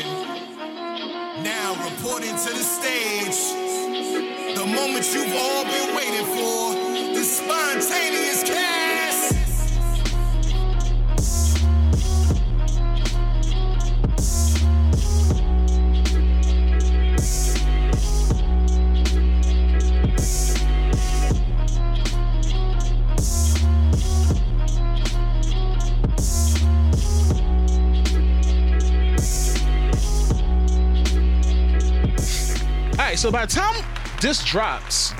Now reporting to the stage. The moment you've all been waiting for. So by the time this drops,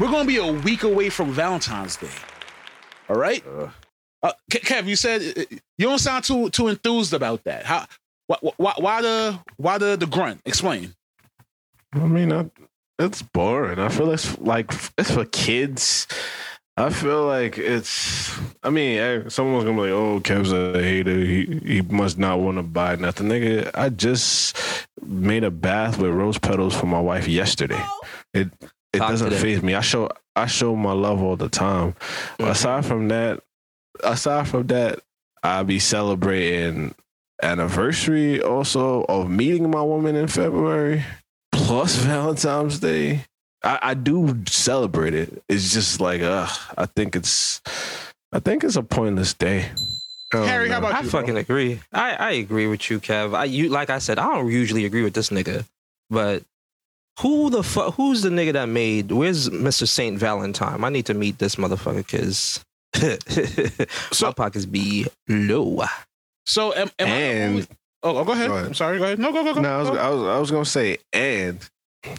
we're gonna be a week away from Valentine's Day. All right, uh, Ke- Kev, you said uh, you don't sound too too enthused about that. How? Why, why, why the why the the grunt? Explain. I mean, I, it's boring. I feel it's like it's for kids. I feel like it's. I mean, someone's gonna be like, "Oh, Kev's a hater. He he must not want to buy nothing." Nigga, I just made a bath with rose petals for my wife yesterday. Oh. It it Talk doesn't phase me. I show I show my love all the time. Mm-hmm. Aside from that, aside from that, I'll be celebrating anniversary also of meeting my woman in February plus Valentine's Day. I, I do celebrate it. It's just like, uh, I think it's, I think it's a pointless day. I don't Harry, how know. about I you? fucking agree. I, I agree with you, Kev. I you like I said, I don't usually agree with this nigga, but who the fuck? Who's the nigga that made? Where's Mr. Saint Valentine? I need to meet this motherfucker because my pockets be low. So am, am I the And- only- oh, oh, go ahead. Go ahead. I'm sorry. Go ahead. No, go go go. No, I was, go. I was, I was gonna say, and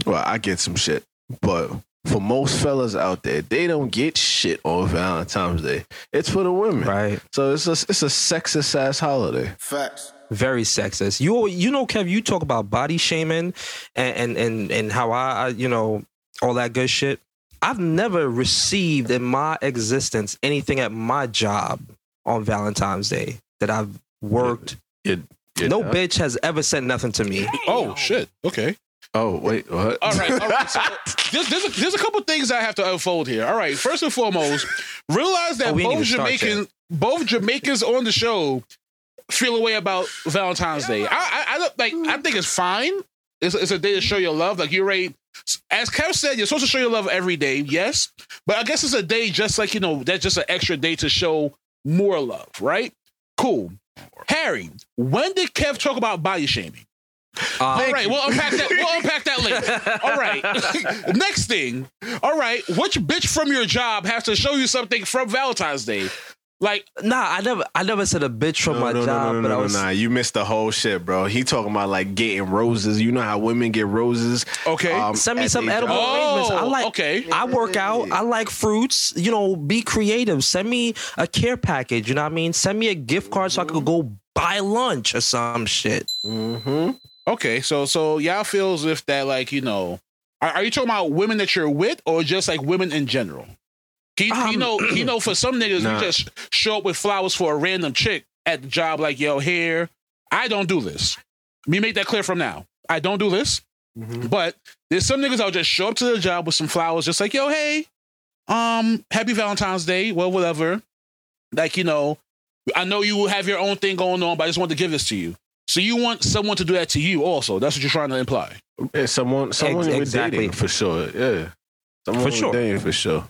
well, I get some shit, but for most fellas out there, they don't get shit on Valentine's Day. It's for the women, Right. So it's a, it's a sexist ass holiday. Facts. Very sexist. You you know, Kev, you talk about body shaming and and and, and how I, I you know all that good shit. I've never received in my existence anything at my job on Valentine's Day that I've worked. You- you no know? bitch has ever said nothing to me. oh shit. Okay. Oh wait, what? All right, all right. So there's, there's, a, there's a couple things I have to unfold here. All right, first and foremost, realize that Oh, both Jamaicans, both Jamaicans on the show feel a way about Valentine's Day. I, I, I like. I think it's fine. It's, it's a day to show your love. Like you're right. As Kev said, you're supposed to show your love every day. Yes, but I guess it's a day just like you know that's just an extra day to show more love. Right? Cool. Harry, when did Kev talk about body shaming? Uh, All right, we'll unpack that. We'll unpack that later. All right. Next thing. All right. Which bitch from your job has to show you something from Valentine's Day? Like, Nah, I never I never said a bitch from no, my no, job, no, no, but no, I no, was nah. You missed the whole shit, bro. He talking about like getting roses. You know how women get roses. okay. um, Send me some edible job. arrangements. I Oh, like okay. I work out. I like fruits. You know, be creative. Send me a care package. You know what I mean? Send me a gift card so I could go buy lunch or some shit. Mm-hmm. Okay. So, so y'all feel as if that, like, you know, are, are you talking about women that you're with or just like women in general? He, you, you Um, know, you know, for some niggas, Nah. you just show up with flowers for a random chick at the job, like, yo, here, I don't do this. Let me make that clear from now. I don't do this. But there's some niggas that'll just show up to the job with some flowers, just like, yo, hey, um, happy Valentine's Day, well, whatever. Like, you know, I know you have your own thing going on, but I just wanted to give this to you. So you want someone to do that to you also. That's what you're trying to imply. Yeah, someone, someone Ex- exactly. dating for sure. Yeah, someone For sure. dating for sure.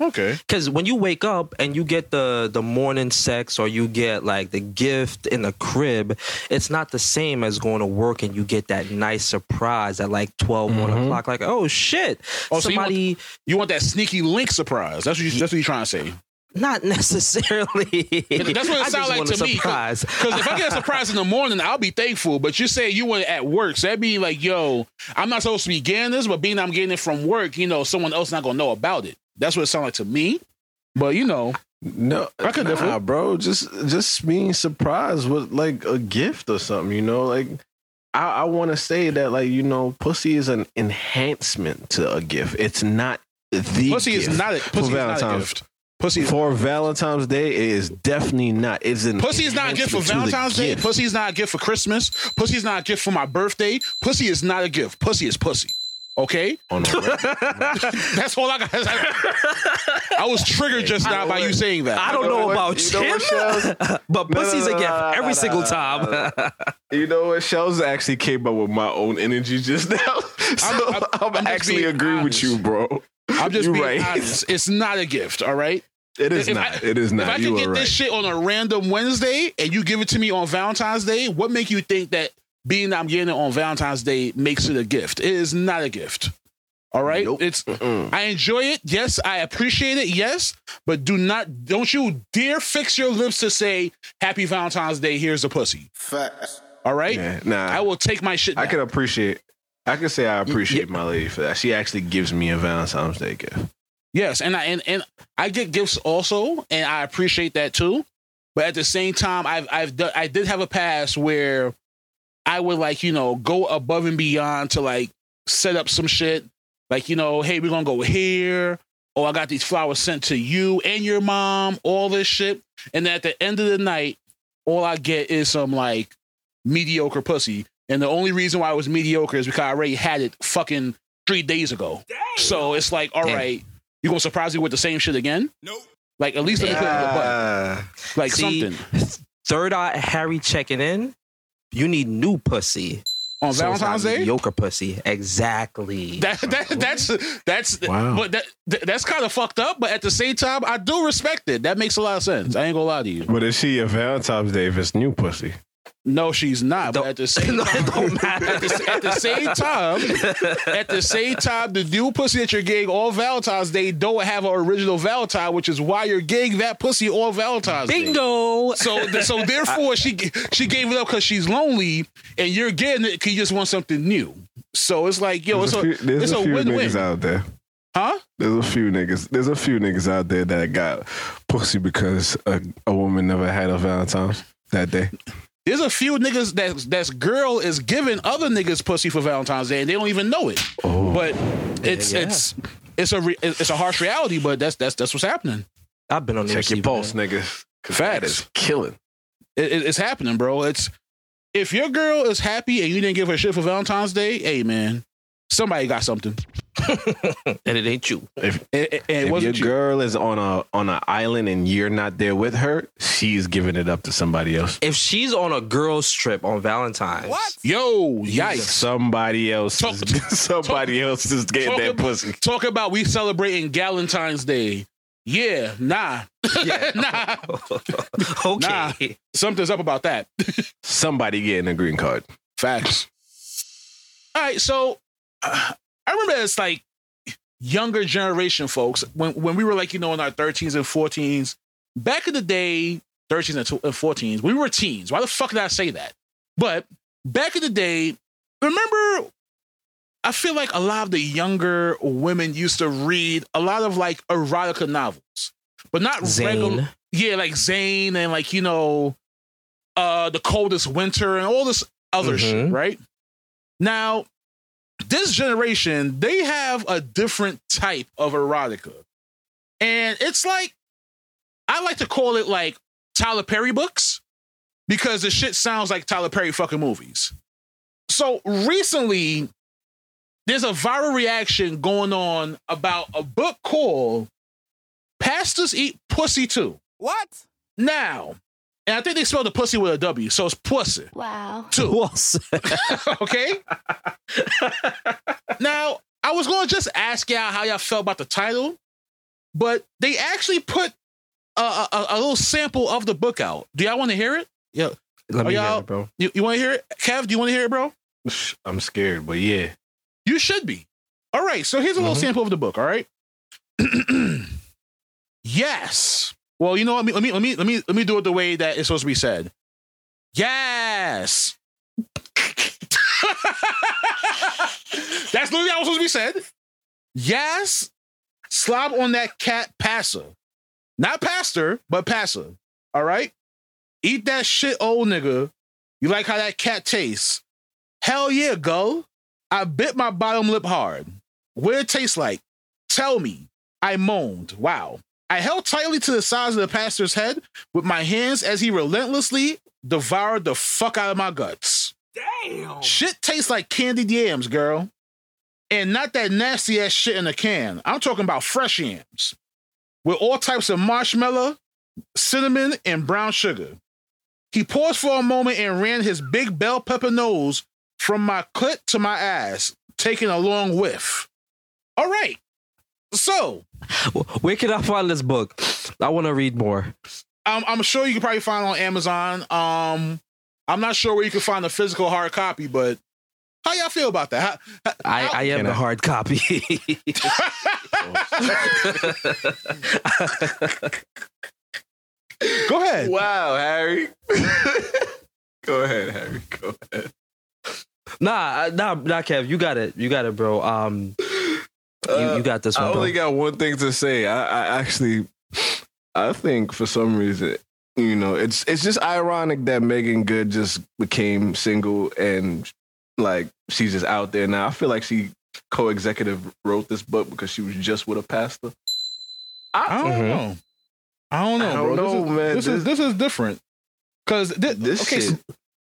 Okay. Because when you wake up and you get the the morning sex or you get like the gift in the crib, it's not the same as going to work and you get that nice surprise at like 12, 1 Mhm. o'clock. Like, oh shit, Oh, so you want- somebody. You want that sneaky link surprise. That's what, you, that's what you're trying to say. Not necessarily. That's what it sounds like to me. Because if I get a surprise in the morning, I'll be thankful. But you say you want it at work, so that'd be like, yo, I'm not supposed to be getting this, but being I'm getting it from work, you know, someone else not gonna know about it. That's what it sounds like to me. But you know, No, I could nah, differ. bro. Just just being surprised with like a gift or something. You know, like I, I want to say that like you know, pussy is an enhancement to a gift. It's not the pussy is gift not a for pussy is not a gift. Pussy For Valentine's Day, it is definitely not. It's an pussy is not a gift for enhancement to the Valentine's Day. gift. Pussy is not a gift for Christmas. Pussy is not a gift for my birthday. Pussy is not a gift. Pussy is pussy. Okay, On the that's all I got. I was triggered just now by you saying that. I don't You know know what- about you know what, him, but No, no, pussy's no, a gift no, no, every no, single no, time. no, You know what? Shellz actually came up with my own energy just now. So I'm, I'm- I'm just actually being agreeing honest. with you, bro. I'm just You being right. honest. It's not a gift. All right. It is If not. I- it is If not. I You can are get right. this shit on a random Wednesday and you give it to me on Valentine's Day, what make you think that being that I'm getting it on Valentine's Day makes it a gift? It is not a gift. All right. Nope. It's Mm-mm. I enjoy it. Yes, I appreciate it. Yes, but do not don't you dare fix your lips to say Happy Valentine's Day. Here's a pussy. Facts. All right. Yeah, nah. I will take my shit. I can appreciate. I can say I appreciate my lady for that. She actually gives me a Valentine's Day gift. Yes, and I and, and I get gifts also, and I appreciate that too. But at the same time, I've I've done, I did have a past where I would like you know go above and beyond to like set up some shit, like you know, hey, we're gonna go here. Oh, I got these flowers sent to you and your mom, all this shit, and then at the end of the night, all I get is some like mediocre pussy. And the only reason why it was mediocre is because I already had it fucking three days ago. So it's like, all Damn. right, you gonna surprise me with the same shit again? Nope. Like at least let me put it in the butt. Ah. Like See, something Third eye Harry checking in. You need new pussy. on So Valentine's Day. Mediocre pussy. Exactly. That, that that's that's Wow. but that, that that's kind of fucked up. But at the same time, I do respect it. That makes a lot of sense. I ain't gonna lie to you. But is she a Valentine's Day if it's new pussy? No, she's not. But Don't- at the same No, time, don't matter. At the, at the same time, at the same time, the new pussy that you're getting on Valentine's Day don't have an original Valentine, which is why you're getting that pussy all Valentine's Day. Bingo. So, so therefore, she she gave it up because she's lonely, and you're getting it because you just want something new. So it's like, yo, There's it's a a, few, there's it's a a few win-win, niggas out there. huh? There's a few niggas. There's a few niggas out there that got pussy because a, a woman never had a Valentine's that day. There's a few niggas that that's girl is giving other niggas pussy for Valentine's Day, and they don't even know it. Oh, But it's Yeah. it's it's a re, it's a harsh reality, but that's that's that's what's happening. I've been on the check your pulse, end. nigga. 'Cause that is killing. It, it- it's happening, bro. It's if your girl is happy and you didn't give her shit for Valentine's Day, hey man, somebody got something. and it ain't you. If, And, and it if your wasn't you. girl is on a on an island and you're not there with her, she's giving it up to somebody else. If she's on a girls trip on Valentine's, What? Yo, yikes! Somebody else, Talk- is, somebody else is getting talk that about- pussy. Talk about we celebrating Galentine's Day. Yeah, nah, Yeah. nah. okay. Something's up about that. Somebody getting a green card. Facts. All right, so I remember it's like younger generation folks when when we were like you know in our 13s and 14s back in the day 13s and 14s we were teens why the fuck did i say that but back in the day remember i feel like a lot of the younger women used to read a lot of like erotica novels but not regular Zane. yeah, like Zane and like you know, uh, the coldest winter and all this other shit, Mhm. right? Now, this generation they have a different type of erotica, and it's like I like to call it like Tyler Perry books because the shit sounds like Tyler Perry fucking movies. So recently, there's a viral reaction going on about a book called Pastors Eat Pussy Too. What? Now, and I think they spelled the pussy with a W, so it's pussy Wow. too. Was okay. now, I was going to just ask y'all how y'all felt about the title, but they actually put a, a, a- a little sample of the book out. Do y'all want to hear it? Yeah. Let Are me hear it, bro. You, you want to hear it? Kev, do you want to hear it, bro? I'm scared, but yeah. You should be. All right. So here's a little Mhm. sample of the book. All right. yes. Well, you know what? Let me let me let me let me do it the way that it's supposed to be said. Yes. That's literally how it's supposed to be said. Yes. Slob on that cat passer. Not pastor, but passer. All right. Eat that shit, old nigga. You like how that cat tastes? Hell yeah, go. I bit my bottom lip hard. What it tastes like? Tell me. I moaned. Wow. I held tightly to the sides of the pastor's head with my hands as he relentlessly devoured the fuck out of my guts. Damn. Shit tastes like candied yams, girl. And not that nasty ass shit in a can. I'm talking about fresh yams with all types of marshmallow, cinnamon, and brown sugar. He paused for a moment and ran his big bell pepper nose from my clit to my ass, taking a long whiff. All right. So, Where can I find this book? I want to read more. I'm, I'm sure you can probably find it on Amazon. Um, I'm not sure where you can find a physical hard copy, but how y'all feel about that? How, how- I, I am Can the I- hard copy. go ahead. Wow, Harry. go ahead, Harry. Go ahead. nah, nah, nah, Kev, you got it. You got it, bro. Um, you, you got this I one, bro. only got one thing to say. I, I actually, I think for some reason, you know, it's it's just ironic that Meagan Good just became single and like she's just out there now. I feel like she co-executive wrote this book because she was just with a pastor. I don't Mhm. know. I don't know, I don't bro. know, this is, man. This, is This- this is different. Cause thi- This okay, shit. so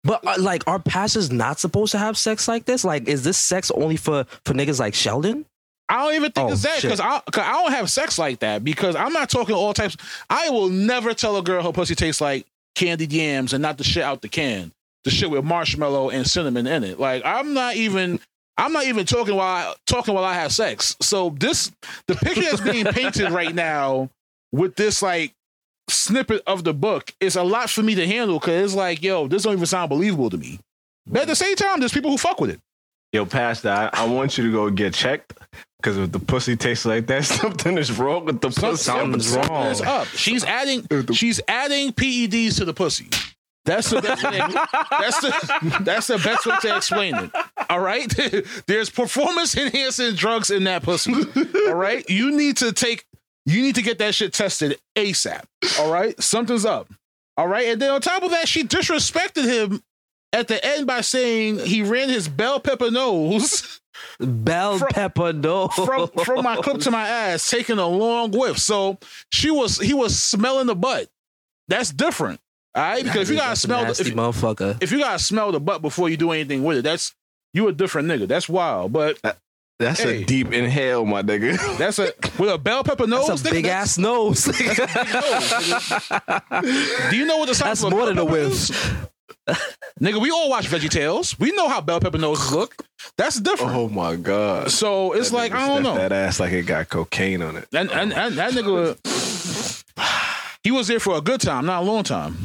But uh, like, are pastors not supposed to have sex like this? Like, is this sex only for for niggas like Sheldon? I don't even think Oh, it's that because I, cause I don't have sex like that because I'm not talking all types. I will never tell a girl her pussy tastes like candied yams and not the shit out the can, the shit with marshmallow and cinnamon in it. Like I'm not even. I'm not even talking while I, talking while I have sex. So this the picture that's being painted right now with this like snippet of the book is a lot for me to handle because it's like, yo, this don't even sound believable to me. But at the same time, there's people who fuck with it. Yo, pastor, I, I want you to go get checked because if the pussy tastes like that, something is wrong with the pussy. something's something wrong. is up. She's adding she's adding PEDs to the pussy. That's the best way, that's the that's the best way to explain it. All right? There's performance enhancing drugs in that pussy. All right? You need to take you need to get that shit tested ASAP. All right? Something's up. All right? And then on top of that, she disrespected him at the end by saying he ran his bell pepper nose Bell From- pepper, no. from from my clip to my ass, taking a long whiff. So she was he was smelling the butt. That's different. All right, because if you gotta smell the, if, motherfucker. if you gotta smell the butt before you do anything with it, that's you a different nigga. That's wild. But That's Hey. a deep inhale, my nigga. that's a with a bell pepper nose. That's a nigga, big that's- ass nose. Do you know what the size That's of a more bell than a whiff. is? Nigga, we all watch Veggie Tales. We know how bell pepper noses look. That's different. oh my god. So it's That like I don't know. That ass like it got cocaine on it. And and, and that nigga, he was there for a good time, not a long time.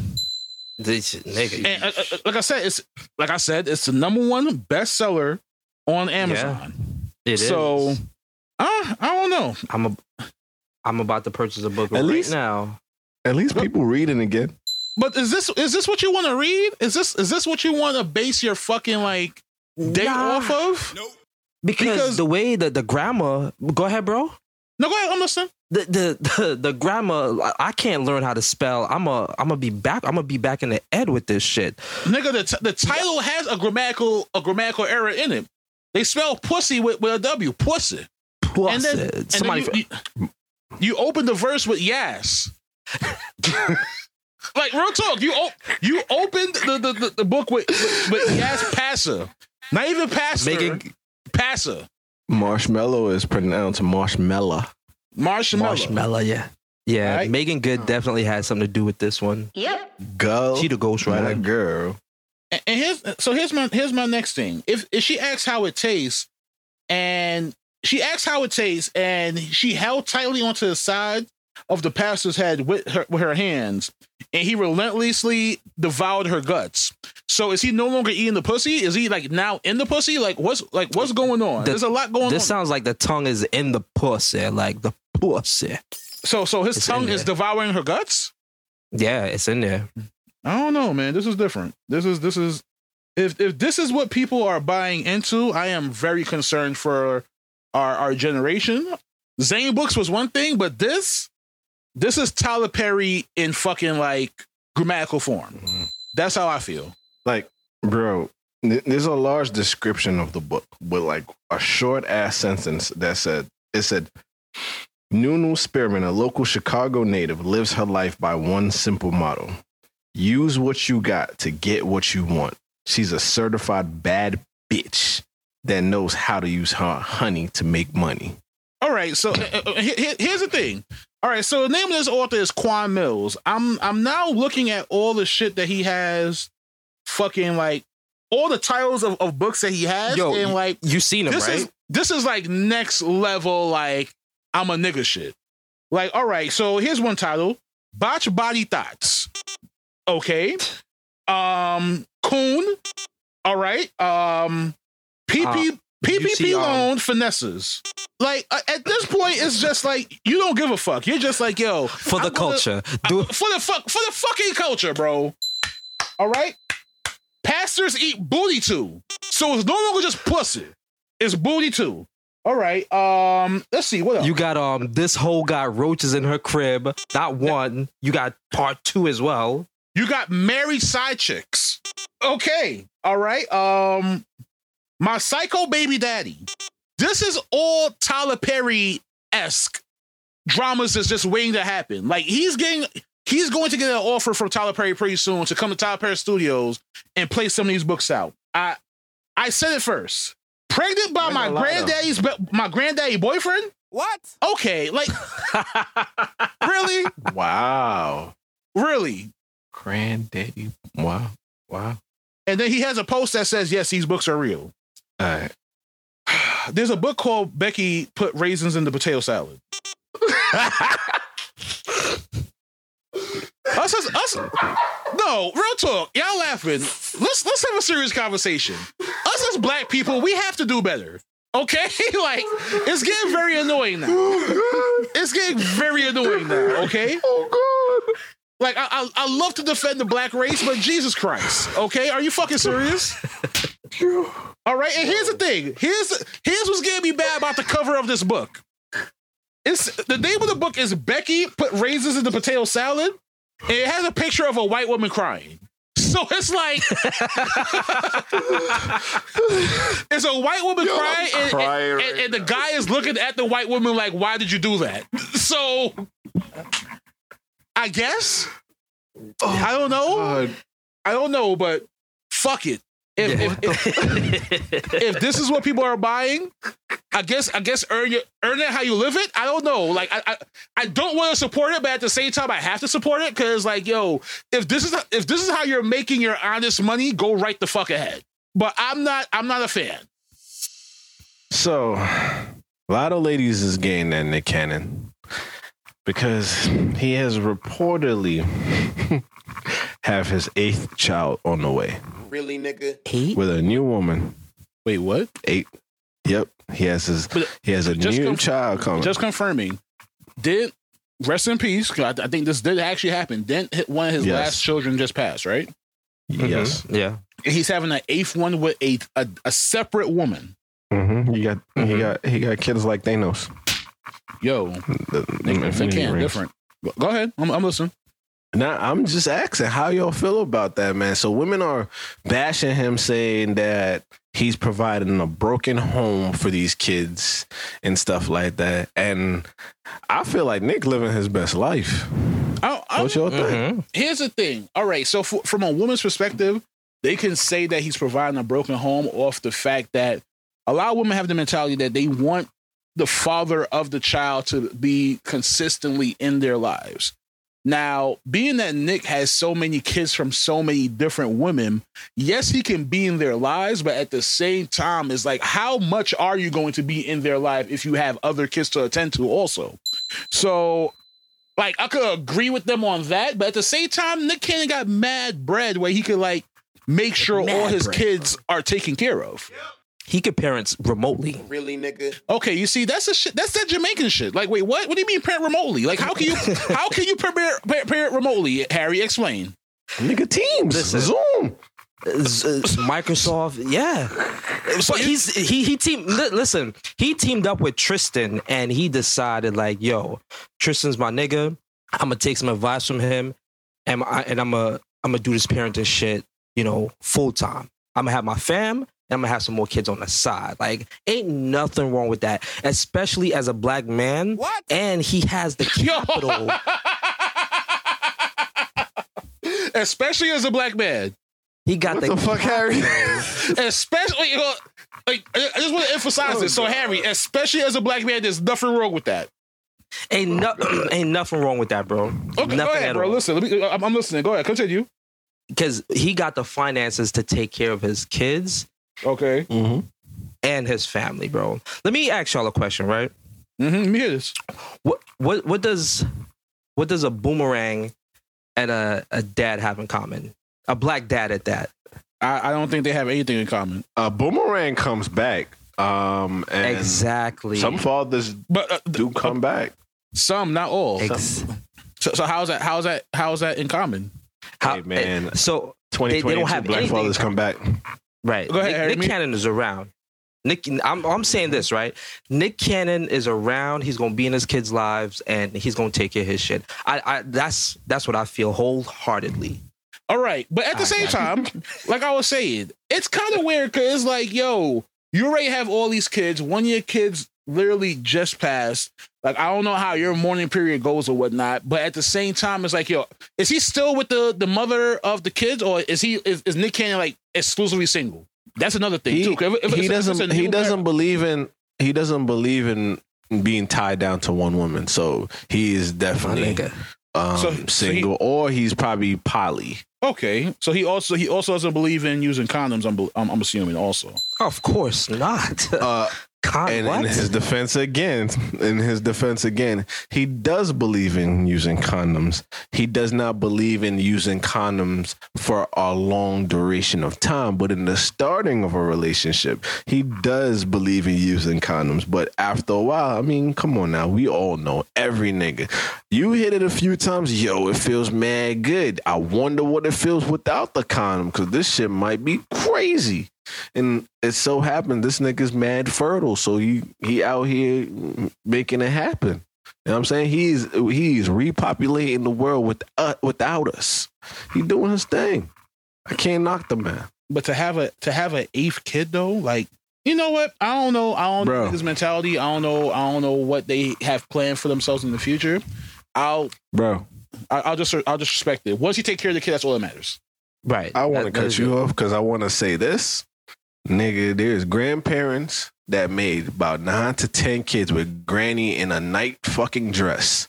This nigga. And uh, uh, like I said, it's like I said, it's the number one bestseller on Amazon. It is. so, uh, I don't know. I'm a, I'm about to purchase a book At right least- now. At least people reading again. But is this is this what you want to read? Is this is this what you want to base your fucking like day Nah. off of? Nope. Because, Because- the way that the grammar. Go ahead, bro. No, go ahead. I'm listening. The, the the the grammar. I- I can't learn how to spell. I'm a I'm gonna be back. I'm gonna be back in the ed with this shit. Nigga, the, t- the title has a grammatical a grammatical error in it. They spell pussy with, with a W, pussy. Pussy. Plus, And then, and somebody. then you, you, you open the verse with yes. like real talk, you op- you opened the, the, the, the book with, with, with yes passer. Not even passer. Making- passer. Marshmallow is pronounced marshmallow. Marshmallow. Marshmallow, yeah. Yeah, Alright. Meagan Good definitely had something to do with this one. Yep. Go. She the my ghostwriter. girl. And, and here's so here's my here's my next thing. If if she asks how it tastes, and she asks how it tastes, and she held tightly onto the side of the pastor's head with her with her hands, and he relentlessly devoured her guts. So is he no longer eating the pussy? Is he like now in the pussy? Like what's like what's going on? The- There's a lot going on. This on. sounds like the tongue is in the pussy, like the pussy. so so his It's tongue is devouring her guts. Yeah, it's in there. I don't know, man. This is different. This is this is if if this is what people are buying into, I am very concerned for our our generation. Zane Books was one thing, but this this is Tyler Perry in fucking like grammatical form. That's how I feel. Like, bro, th- there's a large description of the book with like a short ass sentence that said, it said, Nunu Spearman, a local Chicago native, lives her life by one simple motto use what you got to get what you want. She's a certified bad bitch. that knows how to use her honey to make money. All right, so uh, uh, he- he- here's the thing. All right, so the name of this author is Quan Millz. I'm I'm now looking at all the shit that he has, fucking like all the titles of, of books that he has, Yo, and like You seen him, this right? is this is like next level. Like I'm a nigga shit. Like all right, so here's one title: Botch Body Thoughts. Okay, um, Coon. All right, um, PP PPP see, um, loan finesses. Like uh, at this point, it's just like you don't give a fuck. You're just like yo for the culture. I- for the fuck for the fucking culture, bro. All right. Pastors eat booty too, so it's no longer just pussy. It's booty too. All right. Um. Let's see what else. you got um this whole got roaches in her crib. Not one. You got part two as well. You got married side chicks. Okay. All right. Um, my psycho baby daddy. This is all Tyler Perry esque dramas is just waiting to happen. Like he's getting, he's going to get an offer from Tyler Perry pretty soon to come to Tyler Perry Studios and play some of these books out. I, I said it first. Pregnant by my gonna lie, though. granddaddy's, be- my granddaddy boyfriend. What? Okay, like really, Wow. really. Granddaddy. Wow. Wow. And then he has a post that says, "Yes, these books are real." All right. There's a book called Becky Put Raisins in the Potato Salad. us, us, us, no, real talk. Y'all laughing. Let's let's have a serious conversation. Us as black people, we have to do better. Okay? like, it's getting very annoying now. Oh, it's getting very annoying now, okay? Oh God. Like, I, I, I love to defend the black race, but Jesus Christ, okay? Are you fucking serious? All right, and here's the thing. Here's here's what's getting me bad about the cover of this book. It's the name of the book is Becky put raisins in the potato salad. And it has a picture of a white woman crying. So it's like it's a white woman Yo, crying, and, and- right and- the guy is looking at the white woman like, "Why did you do that?" So I guess oh I don't know. God. I don't know, but fuck it. If, if, if, if this is what people are buying, I guess I guess earn your earn it how you live it. I don't know. Like I I, I don't want to support it, but at the same time I have to support it because like yo, if this is if this is how you're making your honest money, go right the fuck ahead. But I'm not I'm not a fan. So, a lot of ladies is getting that Nick Cannon because he has reportedly have his eighth child on the way Really, nigga? Eight? with a new woman. Wait, what? Eight. Yep, he has his. But He has a new conf- child coming. Just confirming. Did rest in peace? 'cause I, I think this did actually happen. Didn't hit one of his Yes. last children just passed, right? yes. Mhm. Yeah. And he's having an eighth one with a a, a separate woman. hmm He got. He Mhm. got. He got kids like Thanos. Yo, The- the Nick Infinity can Rings. different. Go- Go ahead. I'm, I'm listening. Now I'm just asking how y'all feel about that, man. So women are bashing him, saying that he's providing a broken home for these kids and stuff like that. And I feel like Nick living his best life. I, I, What y'all think? Mhm. here's the thing. All right. So f from a woman's perspective, they can say that he's providing a broken home off the fact that a lot of women have the mentality that they want the father of the child to be consistently in their lives. Now, being that Nick has so many kids from so many different women, yes, he can be in their lives, but at the same time, it's like, how much are you going to be in their life if you have other kids to attend to also? So, like, I could agree with them on that, but at the same time, Nick Cannon got mad bread where he could, like, make sure all his bread. kids are taken care of. He could parents remotely. Really, nigga? Okay, you see, that's a shit. That's that Jamaican shit. Like, wait, what? What do you mean parent remotely? Like, how can you how can you parent, parent, parent remotely? Harry, explain. Nigga, Teams, Listen. Zoom. Z- z- Microsoft, yeah. So But he's he he teamed. li- Listen, he teamed up with Tristan, and he decided like, yo, Tristan's my nigga. I'm gonna take some advice from him, and I, and I'm gonna I'm gonna do this parenting shit, you know, full time. I'm gonna have my fam, and I'm gonna have some more kids on the side. Like, ain't nothing wrong with that, especially as a black man. What? And he has the capital. Especially as a black man. He got What the, the fuck, Harry? Especially, you know, like I I just want to emphasize Oh, this. So, God. Harry, especially as a black man, there's nothing wrong with that. ain't no, ain't nothing wrong with that, bro. Okay, nothing go ahead, at bro. all. Listen, let me, I'm, I'm listening. Go ahead, continue. Because he got the finances to take care of his kids Okay. mm-hmm. and his family, bro. Let me ask y'all a question, right? Mm-hmm. Let me hear this. What what what does what does a boomerang and a, a dad have in common? A black dad at that. I, I don't think they have anything in common. Uh, Boomerang comes back. Um, and exactly. some fathers But uh, do come back. some, not all. Ex- So, so how's that? How's that? How's that in common? how, Hey, man. So they 2022 don't have black anything fathers come back. Right. Go ahead, Nick, Nick me- Cannon is around. Nick, I'm I'm saying this right. Nick Cannon is around. He's gonna be in his kids' lives, and he's gonna take care of his shit. I, I that's that's what I feel wholeheartedly. All right, but at the I same time, like I was saying, it's kind of weird because it's like, yo, you already have all these kids. One of your kids literally just passed. Like I don't know how your mourning period goes or whatnot, but at the same time, it's like, yo, is he still with the the mother of the kids, or is he is, is Nick Cannon like exclusively single? That's another thing He, too. 'cause if- if he it's- if it's doesn't. He doesn't believe in. He doesn't believe in being tied down to one woman. So he is definitely um, So- so he- single, or he's probably poly. Okay, so he also he also doesn't believe in using condoms. I'm I'm, I'm assuming also. Of course not. Uh, Con- and what? in his defense again, in his defense again, he does believe in using condoms. He does not believe in using condoms for a long duration of time. But in the starting of a relationship, he does believe in using condoms. But after a while, I mean, come on now, we all know every nigga. You hit it a few times, yo, it feels mad good. I wonder what it feels without the condom because this shit might be crazy. And it so happened this nigga's mad fertile, so he he out here making it happen. You know what I'm saying? He's he's repopulating the world with uh, without us. He doing his thing. I can't knock the man. But to have a to have an eighth kid though, like you know what? I don't know. I don't Bro. know his mentality. I don't know. I don't know what they have planned for themselves in the future. I'll Bro, I- I'll just I'll just respect it. Once he take care of the kid, that's all that matters. right. I want to That- that cut you it. off because I want to say this. Nigga, there's grandparents that made about nine to ten kids with granny in a night fucking dress.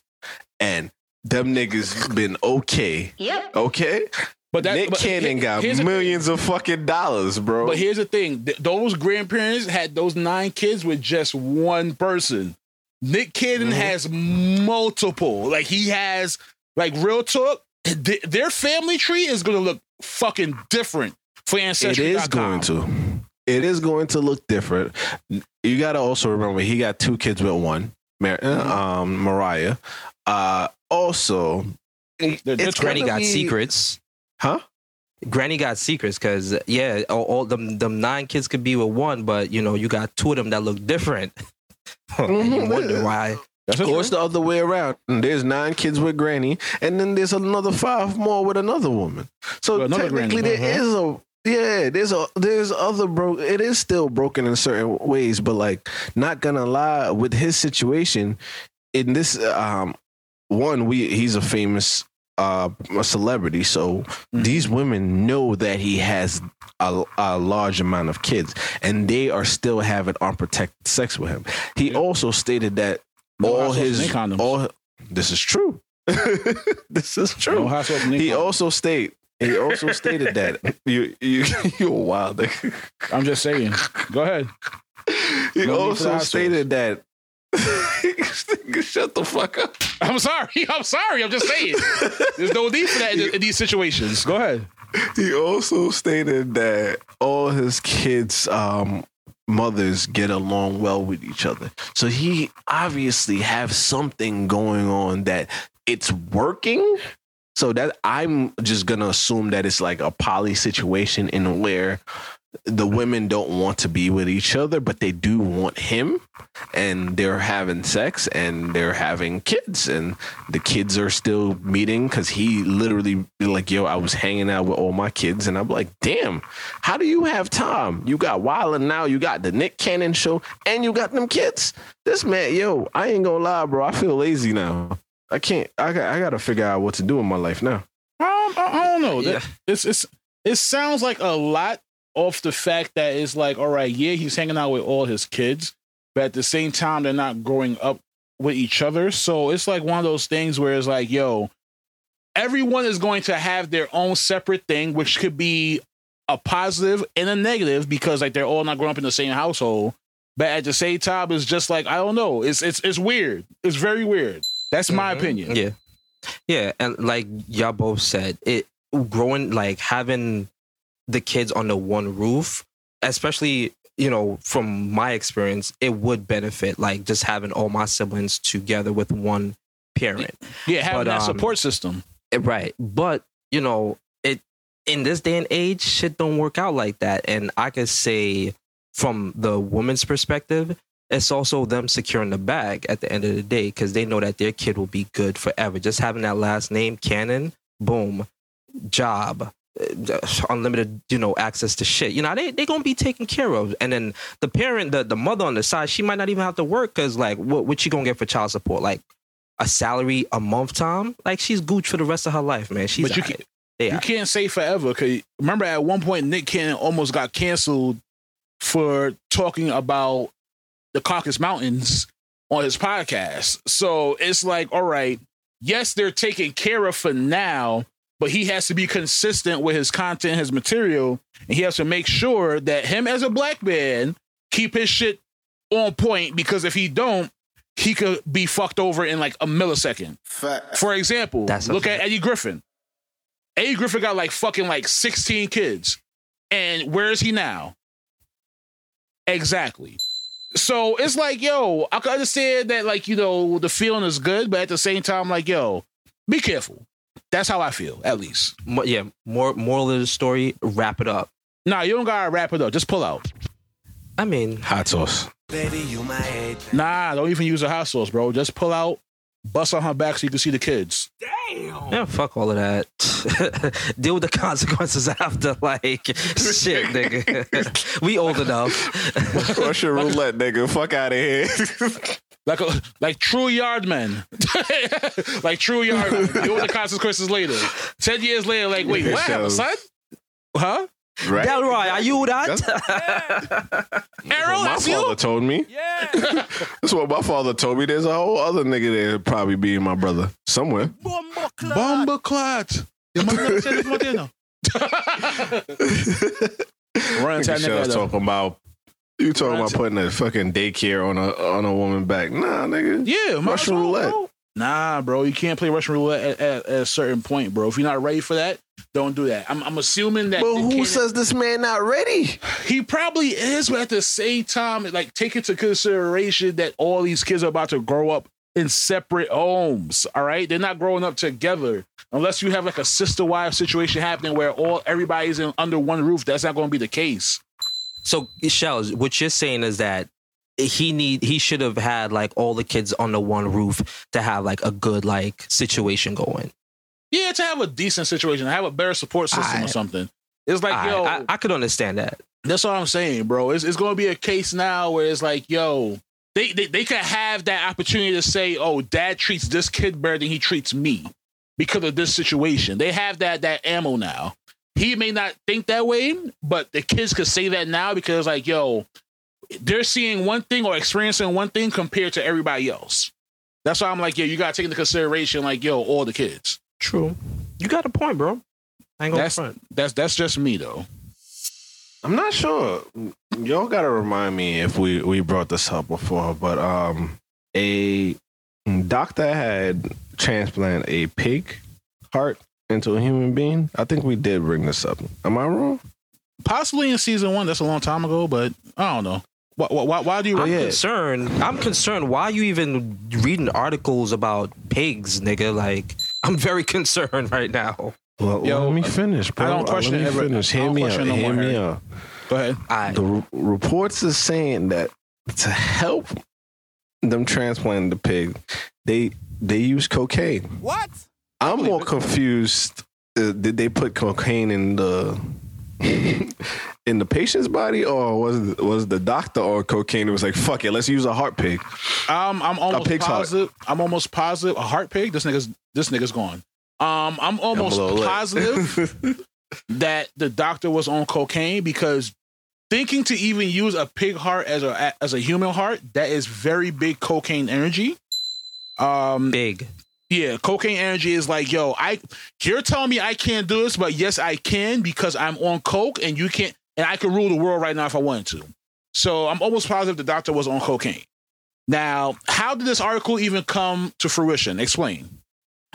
And them niggas been okay. Yep. Okay? But that Nick but Cannon got here's the- millions of fucking dollars, bro. But here's the thing: Th- those grandparents had those nine kids with just one person. Nick Cannon Mhm. has multiple. Like he has, like real talk. th- their family tree is gonna look fucking different for it ancestry. is going to. It is going to look different. You got to also remember he got two kids with one, Mar- Mm-hmm. um, Mariah. Uh, also, They're- they're it's Granny got be- secrets. huh? Granny got secrets because yeah, all, all them them nine kids could be with one, but you know you got two of them that look different. and you Mhm. wonder why. That's Or it's the other way around. There's nine kids with Granny, and then there's another five more with another woman. So With another technically, Granny. there is a yeah. There's a there's other bro. It is still broken in certain ways, but like not gonna lie, with his situation in this um one, we he's a famous uh a celebrity, so Mm-hmm. these women know that he has a, a large amount of kids, and they are still having unprotected sex with him. He Yeah. also stated that No all his all this is true. this is true. and he also state he also stated that you you you're wild. nigga. I'm just saying. Go ahead. He No need for the also stated that. Shut the fuck up. I'm sorry. I'm sorry. I'm just saying. There's no need for that in, in these situations. Go ahead. He also stated that all his kids' um, mothers get along well with each other. So he obviously have something going on that it's working. So that I'm just gonna assume that it's like a poly situation in where the women don't want to be with each other, but they do want him, and they're having sex and they're having kids, and the kids are still meeting because he literally like, "Yo, I was hanging out with all my kids," and I'm like, "Damn, how do you have time? You got Wild and now you got the Nick Cannon show, and you got them kids. This man, yo, I ain't gonna lie, bro. I feel lazy now. I can't. I got. I got to figure out what to do in my life now. Um, I, I don't know. Yeah. It's it's it sounds like a lot off the fact that it's like, all right, yeah, he's hanging out with all his kids, but at the same time, they're not growing up with each other. So it's like one of those things where it's like, yo, everyone is going to have their own separate thing, which could be a positive and a negative because like they're all not growing up in the same household. But at the same time, it's just like I don't know. It's it's it's weird. It's very weird. That's my Mhm. opinion. Yeah. Yeah. And like y'all both said, it growing like having the kids under one roof, especially, you know, from my experience, it would benefit like just having all my siblings together with one parent. Yeah, having But, that um, support system. Eh, Right. But, you know, it in this day and age, shit don't work out like that. And I could say from the woman's perspective, it's also them securing the bag at the end of the day because they know that their kid will be good forever. Just having that last name, Cannon, boom, job, uh, unlimited, you know, access to shit. You know, they they gonna be taken care of. And then the parent, the the mother on the side, she might not even have to work because like, what what she gonna get for child support? Like a salary a month time? Like she's gooch for the rest of her life, man. She's But you can- They You can't say forever because remember at one point Nick Cannon almost got canceled for talking about the Caucasus Mountains on his podcast. So it's like, all right, yes, they're taken care of for now, but he has to be consistent with his content, his material, and he has to make sure that him as a black man keep his shit on point because if he don't, he could be fucked over in like a millisecond. Fact. For example, That's a look at. Eddie Griffin. Eddie Griffin got like fucking like 16 kids. And where is he now? Exactly. So it's like, yo, I can understand that, like, you know, the feeling is good, but at the same time, like, yo, be careful. That's how I feel, at least. Mo- yeah, more moral of the story, wrap it up. Nah, you don't gotta wrap it up. Just pull out. I mean, Hot sauce. Nah, don't even use a hot sauce, bro. Just pull out, bust on her back so you can see the kids. Damn. Yeah, fuck all of that. Deal with the consequences after, like shit, nigga. we old enough. Russian roulette, nigga. Fuck out of here. Like a, like true yardmen. like true yardmen. Deal with the consequences later. Ten years later, like, wait, what happened, Shows. son? Huh? Right? Delroy, are you that? Arrow, my that's father you? told me. Yeah. That's what my father told me. There's a whole other nigga there probably being my brother somewhere. Bomba clot. Your mother never said this one thing, no. Run Nigga that shit nigga was up. talking about you talking Run about putting a fucking daycare on a on a woman back. Nah, nigga. Yeah, might Russian as well, roulette. bro. Nah, bro, you can't play Russian roulette at, at, at a certain point, bro. If you're not ready for that, don't do that. I'm, I'm assuming that. But who Cannon- says this man not ready? he probably is, but at the same time, like take into consideration that all these kids are about to grow up in separate homes. All right, they're not growing up together unless you have like a sister wife situation happening where all everybody's in under one roof. That's not going to be the case. So, Shellz, what you're saying is that he need he should have had like all the kids under one roof to have like a good like situation going. Yeah, to have a decent situation, have a better support system or something. It's like, I, yo, I, I could understand that. That's what I'm saying, bro. It's, it's going to be a case now where it's like, yo, they, they they could have that opportunity to say, oh, dad treats this kid better than he treats me because of this situation. They have that that ammo now. He may not think that way, but the kids could say that now because, like, yo, they're seeing one thing or experiencing one thing compared to everybody else. That's why I'm like, yeah, you got to take into consideration, like, yo, all the kids. True. You got a point, bro. I ain't gonna That's front. that's that's just me though. I'm not sure. Y'all gotta remind me if we we brought this up before, but um, a doctor had transplant a pig heart into a human being. I think we did bring this up. Am I wrong? Possibly in season one. That's a long time ago, but I don't know. Why, why, why do you? I'm yeah. concerned. I'm concerned. Why are you even reading articles about pigs, nigga? Like, I'm very concerned right now. Well, Yo, let me finish, bro. I don't question let me it ever- finish. I Hear don't me out. question no Hear me Harry. out. Go ahead. I The re- reports are saying that to help them transplant the pig, they they use cocaine. What? I'm more confused. Uh, did they put cocaine in the in the patient's body, or was was the doctor on cocaine? It was like, fuck it, let's use a heart pig. Um, I'm almost pig's heart. positive. I'm almost positive. A heart pig. This nigga's this nigga's gone. Um, I'm almost little lit. positive. that the doctor was on cocaine because thinking to even use a pig heart as a as a human heart that is very big cocaine energy. Um, Big. Yeah, cocaine energy is like, yo, I you're telling me I can't do this, but yes, I can because I'm on coke and you can't, and I can rule the world right now if I wanted to. So I'm almost positive the doctor was on cocaine. Now, how did this article even come to fruition? Explain.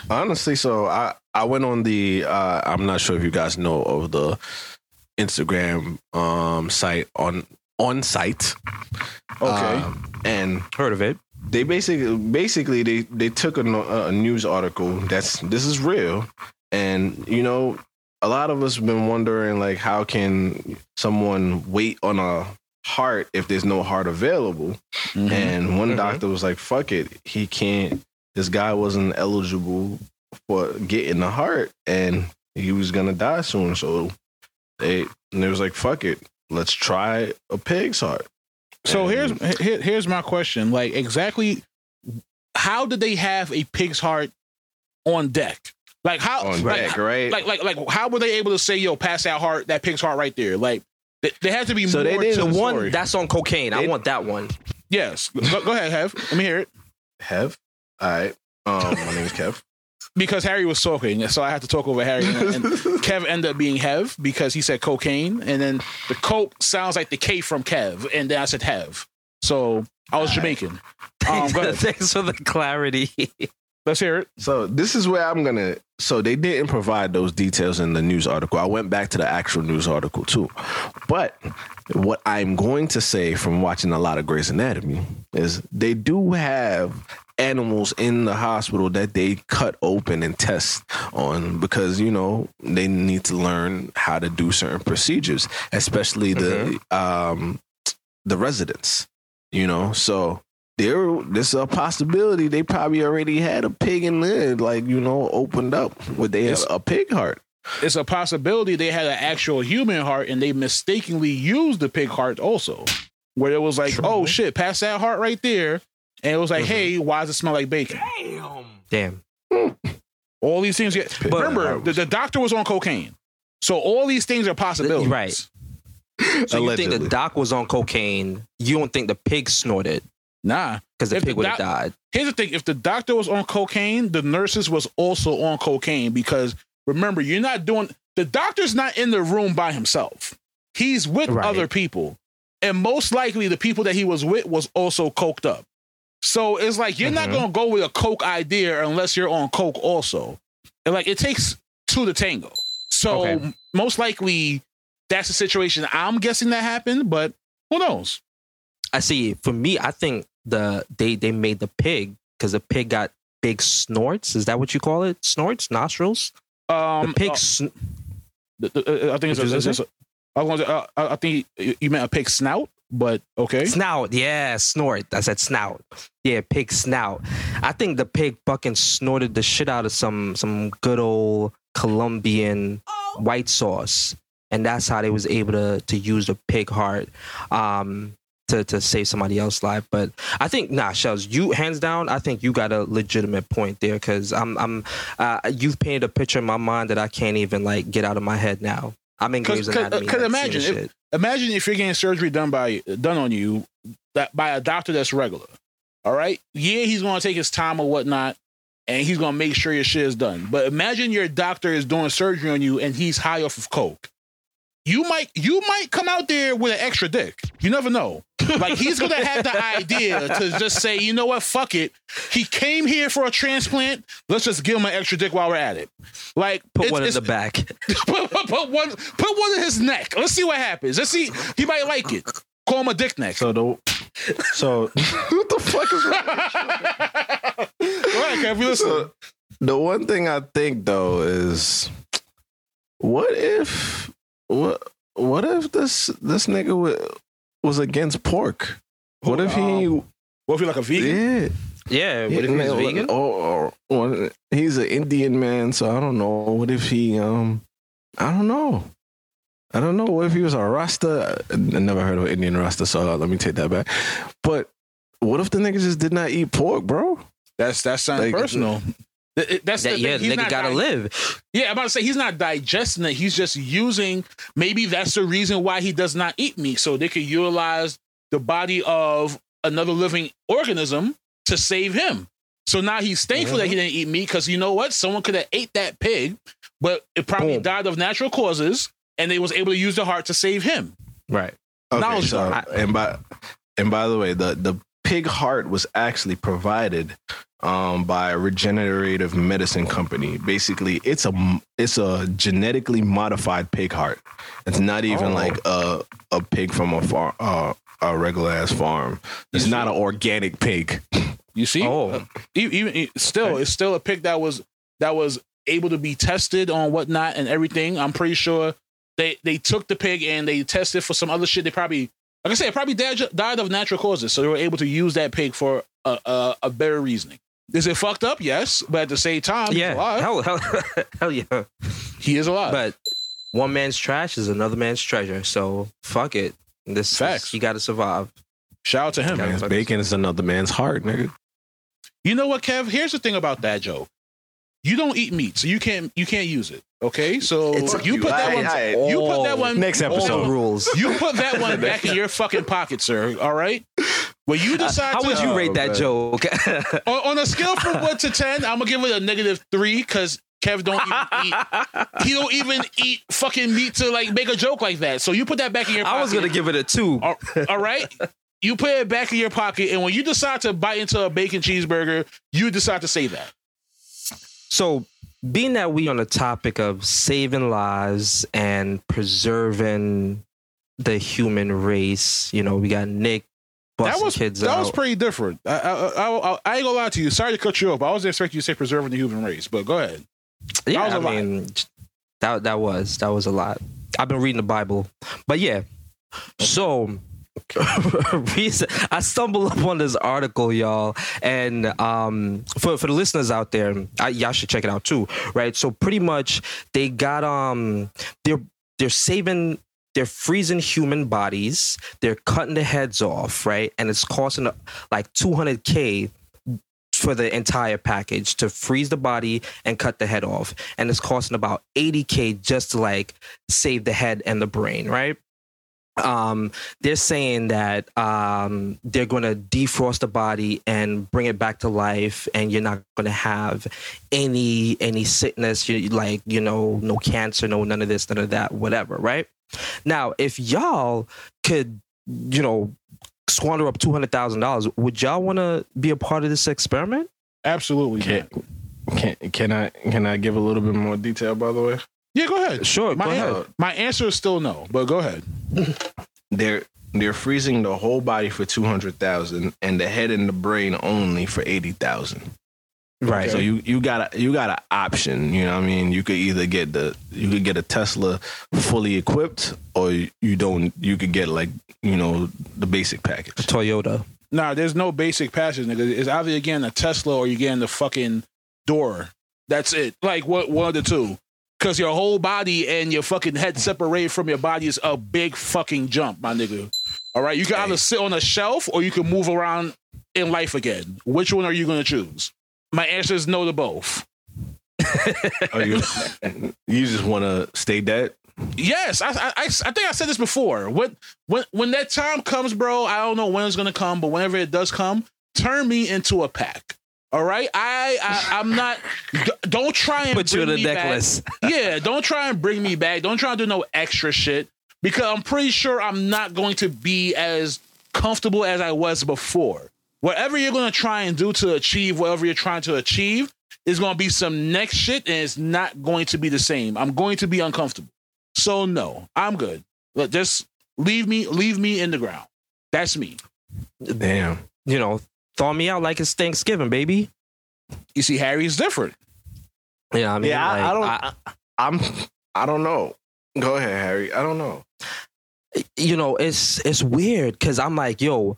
Honestly, so I I went on the uh I'm not sure if you guys know of the Instagram um site on on site. Okay. Um, and Heard of it? They basically basically they they took a, a news article that's this is real and you know a lot of us have been wondering like how can someone wait on a heart if there's no heart available Mhm. and one Mhm. doctor was like fuck it he can't this guy wasn't eligible for getting a heart and he was gonna die soon so they and they was like fuck it let's try a pig's heart So here's here, here's my question. Like exactly how did they have a pig's heart on deck? Like how on like, deck right like like like how were they able to say yo pass that heart that pig's heart right there? Like th- there has to be So they more did to The the one story. that's on cocaine. I They- want that one. yes. Go, go ahead, Hev. Let me hear it. Hev. All right. Um, my name is Kev. Because Harry was talking, so I had to talk over Harry. And Kev ended up being Hev because he said cocaine, and then the coke sounds like the K from Kev, and then I said Hev. So I was Jamaican. Um. Thanks for the clarity. Let's hear it. So this is where I'm gonna. So they didn't provide those details in the news article. I went back to the actual news article too, but what I'm going to say from watching a lot of Grey's Anatomy is they do have animals in the hospital that they cut open and test on because you know they need to learn how to do certain procedures, especially the um the residents. You know, so there there's a possibility they probably already had a pig in there, like you know, opened up with they a pig heart. It's a possibility they had an actual human heart, and they mistakenly used the pig heart also, where it was like, True. oh shit, pass that heart right there, and it was like, Mhm. hey, why does it smell like bacon? Damn. Damn. All these things get. Pig remember, heart the, the doctor was on cocaine, so all these things are possibilities. Right. So you think Allegedly. the doc was on cocaine? You don't think the pig snorted Nah. because the If pig would have doc- died? Here's the thing: if the doctor was on cocaine, the nurses was also on cocaine because remember, you're not doing. The doctor's not in the room by himself. He's with Right. other people, and most likely the people that he was with was also coked up. So it's like you're not Mhm. gonna go with a coke idea unless you're on coke also. And like it takes two to tango. So Okay. most likely that's the situation. I'm guessing that happened, but who knows? I see. For me, I think the they they made the pig because the pig got big snorts. Is that what you call it? Snorts, nostrils. Um, the pig. uh, sn- uh, I think it's, a, it's, it's a- I was uh, I think you meant a pig snout, but okay. Snout, yeah, snort. I said snout. Yeah, pig snout. I think the pig fucking snorted the shit out of some some good old Colombian white sauce, and that's how they was able to to use the pig heart um, to to save somebody else's life. But I think nah, Shellz. You hands down. I think you got a legitimate point there because I'm I'm uh, you've painted a picture in my mind that I can't even like get out of my head now. I'm in 'Cause- Grey's 'cause- Anatomy. 'cause and I've imagine seen if- shit. Imagine if you're getting surgery done by done on you that by a doctor that's regular. All right, yeah, he's gonna take his time or whatnot, and he's gonna make sure your shit is done. But imagine your doctor is doing surgery on you and he's high off of coke. You might you might come out there with an extra dick. You never know. Like he's gonna have the idea to just say, you know what, fuck it. He came here for a transplant. Let's just give him an extra dick while we're at it. Like Put it's- one in the back. put, put, put one put one in his neck. Let's see what happens. Let's see. He might like it. Call him a dick neck. So the so what the fuck is wrong? Go ahead, Kev. We listen. So, the one thing I think though is, what if what what if this this nigga wa- was against pork? What if he? what if you're like a vegan? Yeah, Yeah, what if he's vegan? Or, or, or he's an Indian man, so I don't know. What if he? Um, I don't know. I don't know. What if he was a Rasta? I never heard of an Indian Rasta, so let me take that back. But what if the nigga just did not eat pork, bro? That's that sounds Like, personal. Th- it- That's That, the yeah, thing. He's nigga gotta di- live. Yeah, I'm about to say he's not digesting it. He's just using. Maybe that's the reason why he does not eat meat, so they could utilize the body of another living organism to save him. So now he's thankful that he mm-hmm. didn't eat meat because you know what? Someone could have ate that pig, but it probably Boom. died of natural causes, and they was able to use the heart to save him. Right. Okay, Knowledge so, bar. and by and by the way, the the pig heart was actually provided um, by a regenerative medicine company. Basically, it's a m- it's a genetically modified pig heart. It's not even Oh. like a a pig from a farm, uh, a regular ass farm. It's not an organic pig. You see? Oh. Uh, even still, it's still a pig that was that was able to be tested on whatnot and everything. I'm pretty sure they they took the pig and they tested for some other shit. They probably, like I said, probably died, died of natural causes, so they were able to use that pig for a a, a better reasoning. Is it fucked up? Yes, but at the same time, he's Yeah. alive. Hell, hell, hell yeah. he is alive. But one man's trash is another man's treasure. So fuck it. This Facts. you got to survive. Shout out to him, man. Man's bacon is another man's heart, nigga. You know what, Kev? Here's the thing about that joke. You don't eat meat, so you can't you can't use it. Okay, so It's- you put that Aight, one. aight. You put that one. Next you put that episode. rules. You put that one back in your fucking pocket, sir. All right. When you decide How to, would you Oh, rate that oh, man. joke? on, on a scale from one to ten, I'm gonna give it a negative three because Kev don't even eat. He don't even eat fucking meat to like make a joke like that. So you put that back in your. pocket. I was gonna give it a two. All, all right. You put it back in your pocket, and when you decide to bite into a bacon cheeseburger, you decide to say that. So, being that we on the topic of saving lives and preserving the human race, you know, we got Nick busting that was kids that out. was pretty different. I, I, I, I, I ain't gonna lie to you. Sorry to cut you off. I wasn't expecting you to say preserving the human race, but go ahead. yeah, I lot. mean, that that was that was a lot. I've been reading the Bible, but yeah. So, I stumbled upon this article, y'all, and um, for for the listeners out there, I, y'all should check it out too, right? So, pretty much, they got um, they're they're saving. They're freezing human bodies. They're cutting the heads off, right? And it's costing like 200k for the entire package to freeze the body and cut the head off. And it's costing about 80K just to like save the head and the brain, right? Um, they're saying that um, they're going to defrost the body and bring it back to life, and you're not going to have any any sickness, you, like you know, no cancer, no none of this, none of that, whatever, right? Now, if y'all could, you know, squander up two hundred thousand dollars, would y'all want to be a part of this experiment? Absolutely. Can, can can I can I give a little bit more detail? By the way, Yeah, go ahead. Sure, My, go an- ahead. my answer is still no, but go ahead. they're they're freezing the whole body for two hundred thousand, and the head and the brain only for eighty thousand. Right. So you you got a you got an option. You know what I mean? You could either get the you could get a Tesla fully equipped, or you don't. You could get like you know the basic package. A Toyota. Nah, there's no basic package, nigga. It's either you're getting a Tesla or you're getting the fucking door. That's it. Like what one of the two. Cause your whole body and your fucking head separated from your body is a big fucking jump, my nigga. All right. You can either sit on a shelf or you can move around in life again. Which one are you gonna choose? My answer is no to both. Or you you just want to stay dead. Yes, I, I, I, I think I said this before. When, when, when that time comes, bro, I don't know when it's gonna come, but whenever it does come, turn me into a pack. All right, I, I I'm not. d- Don't try and Put you in bring a me back. necklace. Yeah, don't try and bring me back. Don't try and do no extra shit because I'm pretty sure I'm not going to be as comfortable as I was before. Whatever you're going to try and do to achieve whatever you're trying to achieve is going to be some next shit and it's not going to be the same. I'm going to be uncomfortable. So no, I'm good. Look, just leave me leave me in the ground. That's me. Damn. You know, thaw me out like it's Thanksgiving, baby. You see Harry's different. Yeah, I mean, yeah, I, I don't. I, I'm. I don't know. Go ahead, Harry. I don't know. you know, it's it's weird because I'm like, yo,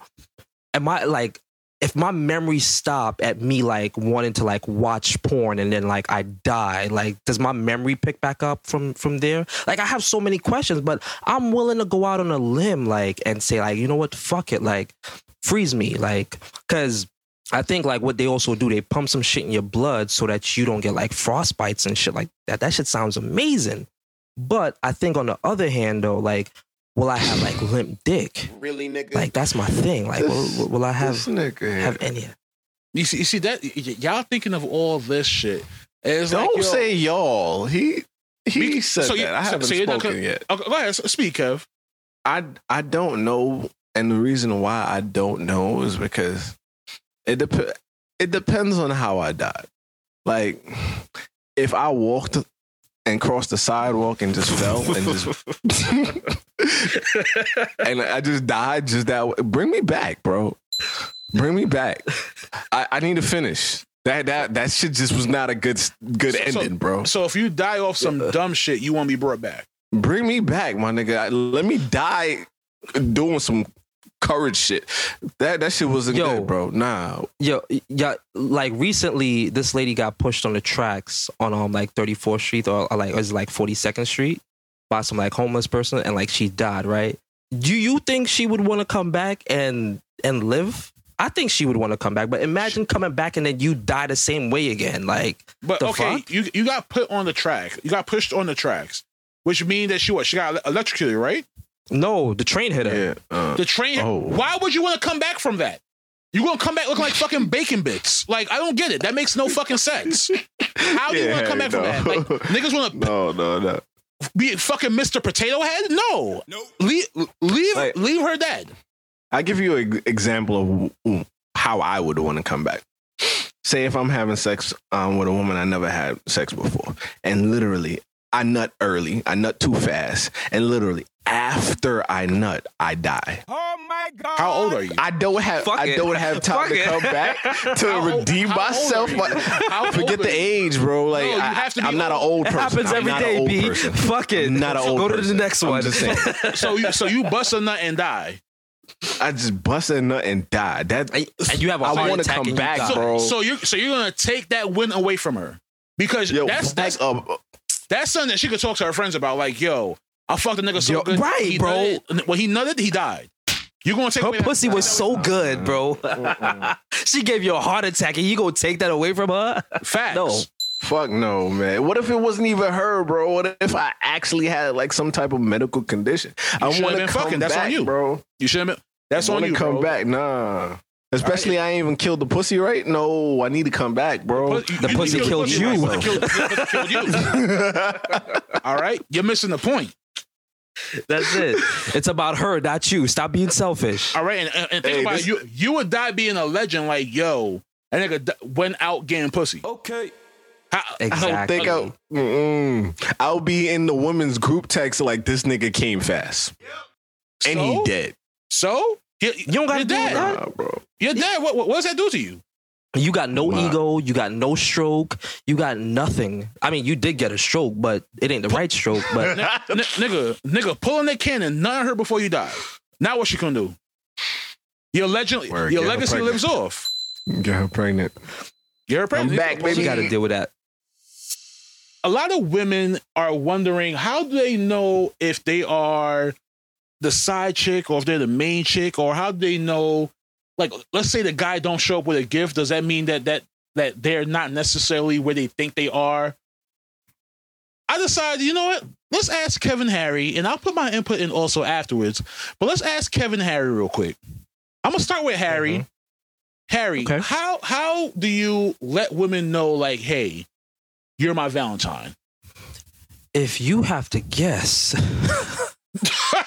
am I like, if my memories stop at me like wanting to like watch porn and then like I die, like does my memory pick back up from from there? Like I have so many questions, but I'm willing to go out on a limb like and say like, you know what, fuck it, like freeze me, like because I think like what they also do, they pump some shit in your blood so that you don't get like frostbites and shit like that. That shit sounds amazing. But I think on the other hand though, like, will I have like limp dick? Really, nigga? Like that's my thing. Like, will, will I have this nigga have any? You see, you see that y- y- y'all thinking of all this shit. It's Don't like, yo, say y'all. He he Be- said so you- that. I haven't so you're not spoken yet. Okay, go ahead, speak, Kev. I I don't know, and the reason why I don't know is because it dep- it depends on how I died. Like if I walked and crossed the sidewalk and just fell and just and I just died just that way, bring me back, bro. Bring me back. I, I need to finish. That that that shit just was not a good good So- ending, bro. So if you die off some dumb shit, you want to be brought back. Bring me back, my nigga. Let me die doing some courage shit. That that shit wasn't Yo. good, bro. Nah. Yo, yeah, like recently, this lady got pushed on the tracks on um like 34th Street or, or like was it like 42nd Street by some like homeless person, and like she died. Right? Do you think she would want to come back and and live? I think she would want to come back, but imagine coming back and then you die the same way again. Like, But The okay, fuck? you you got put on the track. You got pushed on the tracks, which means that she what? She got electrocuted, right? No, the train hit her. Yeah. Uh, The train. Oh. Why would you want to come back from that? You gonna come back looking like fucking bacon bits? Like I don't get it. That makes no fucking sense. How do you want to come back from that? Like niggas want to no, no, no. be fucking Mr. Potato Head? No. Nope. Leave leave Like- leave her dead. I give you an example of how I would want to come back. Say if I'm having sex um, with a woman I never had sex before, and literally I nut early, I nut too fast, and literally after I nut, I die. Oh my God. How old are you? I don't have Fuck I it. don't have time Fuck to it. come back to How redeem how old myself. are you? How Forget the age, bro. Like No, i have to i'm not an old. old It person. happens I'm every not an day, old B. person. Fuck it. I'm not an old Go to the next I'm one. just saying. so you so you bust a nut and die. I just bust a nut and die. That and and you have a I heart wanna attack come and you back, die. So, bro. so you're so you're gonna take that win away from her because yo, that's back that's up. that's something that she could talk to her friends about. Like, yo, I fucked a nigga so Yo, good, right, he bro. Nutted, when he nutted, he died. You gonna take Her away that- pussy was so good, bro. Mm-hmm. she gave you a heart attack, and you gonna take that away from her? facts. No. Fuck no, man. What if it wasn't even her, bro? What if I actually had like some type of medical condition? I want to come fucking. That's back, on you. bro. you should have. That's I on wanna you, come bro. back, nah. Especially I ain't even killed the pussy, right? No, I need to come back, bro. The pussy killed you. right? The pussy killed you. All right, you're missing the point. That's it. It's about her, not you. Stop being selfish. All right, and, and, and think Hey, about this- it. You. You would die being a legend. Like, yo, that nigga d- went out getting pussy. Okay. How, I don't think I'll, mm-mm. I'll be in the women's group text like this nigga came fast and he dead. So you, You don't gotta you're do that. Nah, bro. You're dead. What, what, what does that do to you? You got no Wow. ego. You got no stroke. You got nothing. I mean, you did get a stroke, but it ain't the right stroke. But N- n- nigga, nigga, pulling that cannon, none of her before you die. Now what she gonna do? Your legend, Word, your legacy lives off. Get her pregnant. You're pregnant. I'm back, you baby. got to deal with that. A lot of women are wondering how do they know if they are the side chick or if they're the main chick or how do they know like let's say the guy don't show up with a gift does that mean that that that they're not necessarily where they think they are? I decided you know what? Let's ask kevin harry and i'll put my input in also afterwards but let's ask kevin harry real quick. I'm gonna start with harry. Mm-hmm. Harry Okay. how how do you let women know like hey you're my valentine? If you have to guess,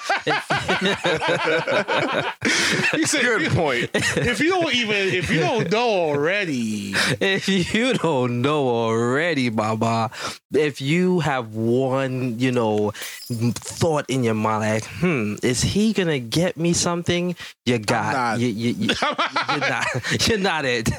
He said, Good point. if you don't even if you don't know already if you don't know already, Baba, if you have one, you know, thought in your mind, like, hmm, is he gonna get me something? You got, not. you, you, you, you're not, you're not it.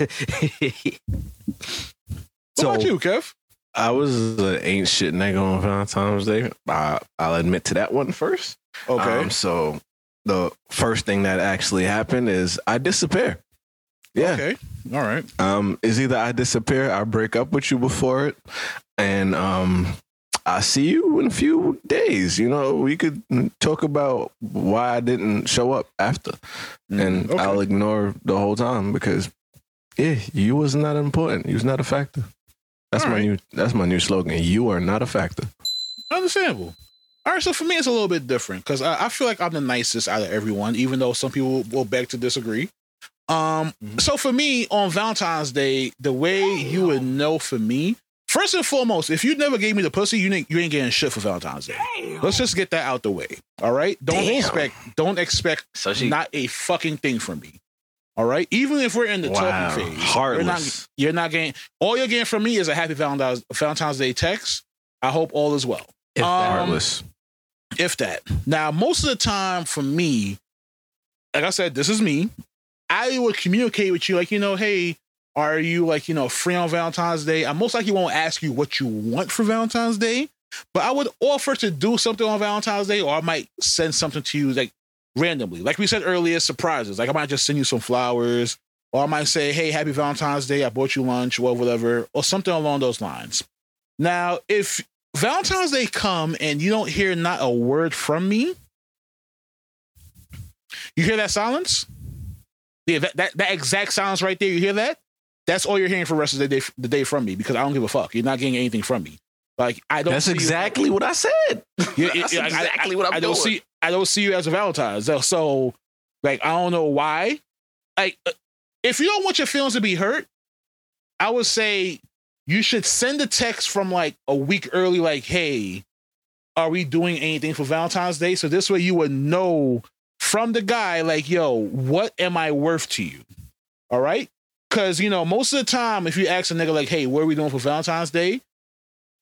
what about you kev I was an ain't shit nigga on Valentine's Day. I, I'll admit to that one first. Um, so the first thing that actually happened is I disappear. Yeah. okay all right Um, is either I disappear, I break up with you before it, and um, I see you in a few days. You know, we could talk about why I didn't show up after, and okay. I'll ignore the whole time because Yeah, you was not important. You was not a factor. That's All my right. new. That's my new slogan. You are not a factor. Understandable. All right, so for me, it's a little bit different because I, I feel like I'm the nicest out of everyone, even though some people will beg to disagree. Um, so for me, on Valentine's Day, the way you would know for me, first and foremost, if you never gave me the pussy, you ain't, you ain't getting shit for Valentine's Day. Let's just get that out the way. All right, don't Damn. expect, don't expect So she not a fucking thing from me. All right, even if we're in the Wow. talking phase, you're not, Heartless. you're not getting. All you're getting from me is a happy Valentine's Valentine's Day text. I hope all is well If Um, heartless. If that. Now, most of the time for me, like I said, this is me. I would communicate with you, like, you know, hey, are you like, you know, free on Valentine's Day? I most likely won't ask you what you want for Valentine's Day, but I would offer to do something on Valentine's Day, or I might send something to you like randomly. Like we said earlier, surprises. Like I might just send you some flowers, or I might say, hey, happy Valentine's Day, I bought you lunch, or whatever, or something along those lines. Now, if Valentine's Day come and you don't hear not a word from me, you hear that silence? Yeah, that, that, that exact silence right there, you hear that? That's all you're hearing for the rest of the day, the day from me because I don't give a fuck. You're not getting anything from me. Like I don't. That's see you- exactly what I said. Yeah, That's yeah, exactly I, what I'm I don't doing. see. I don't see you as a Valentine's. So, so, like, I don't know why. Like, uh, if you don't want your feelings to be hurt, I would say you should send a text from like a week early, like, "Hey, are we doing anything for Valentine's Day?" So this way you would know from the guy, like, "Yo, what am I worth to you?" All right, because you know most of the time, if you ask a nigga like, "Hey, what are we doing for Valentine's Day?"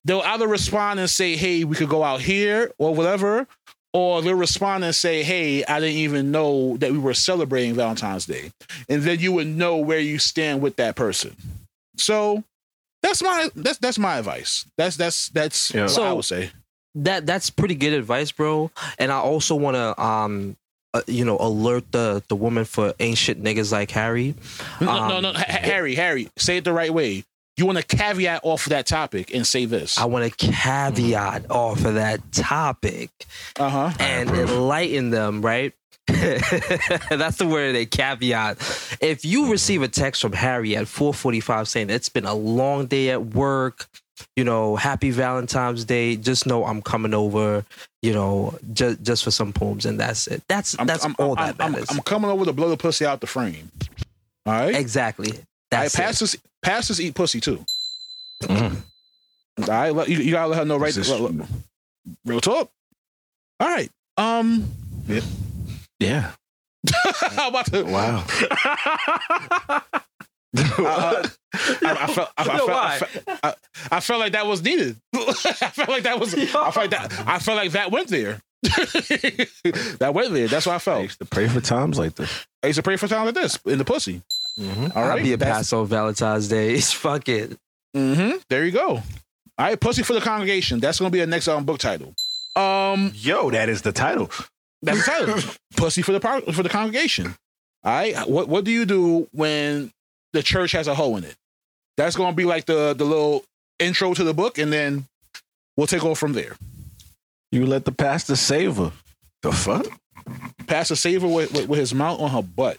they'll either respond and say, "Hey, we could go out here" or whatever, or they'll respond and say, "Hey, I didn't even know that we were celebrating Valentine's Day," and then you would know where you stand with that person. So that's my that's that's my advice. That's that's that's Yeah. what I would say. that that's pretty good advice, bro. And I also want to um uh, you know alert the the woman for ancient niggas like Harry. No, Um, no, no, Ha- Ha- Harry, Harry, say it the right way. You want to caveat off of that topic and say this. I want to caveat off of that topic Uh huh. and enlighten them, right? That's the word they caveat. If you receive a text from Harry at 4:45 saying it's been a long day at work, you know, happy Valentine's Day, just know I'm coming over, you know, just just for some poems and that's it. That's I'm, that's I'm, all I'm, that I'm, matters. I'm coming over to blow the pussy out the frame. All right. exactly. All right, That's it. pastors, pastors eat pussy too. Mm. All right, you, you gotta let her know right. This is- look, look. real talk. All right. Um, Yeah. I'm about to. Wow. Uh, I, I felt. I, I, felt, I, felt I, I felt like that was needed. I felt like that was. I felt like that. I felt like that went there. that went there. That's what I felt. I felt. used to pray for times like this. I used to pray for times like this in the pussy. Mm-hmm. All I'll be a That's- pastor on Valentine's Day. Fuck it. Mm-hmm. There you go. All right, pussy for the congregation. That's gonna be a next um, book title. Um, Yo, that is the title. That's the title. pussy for the par- for the congregation. All right. What what do you do when the church has a hole in it? That's gonna be like the the little intro to the book, and then we'll take off from there. You let the pastor save her. The fuck? Pastor Saver with, with, with his mouth on her butt.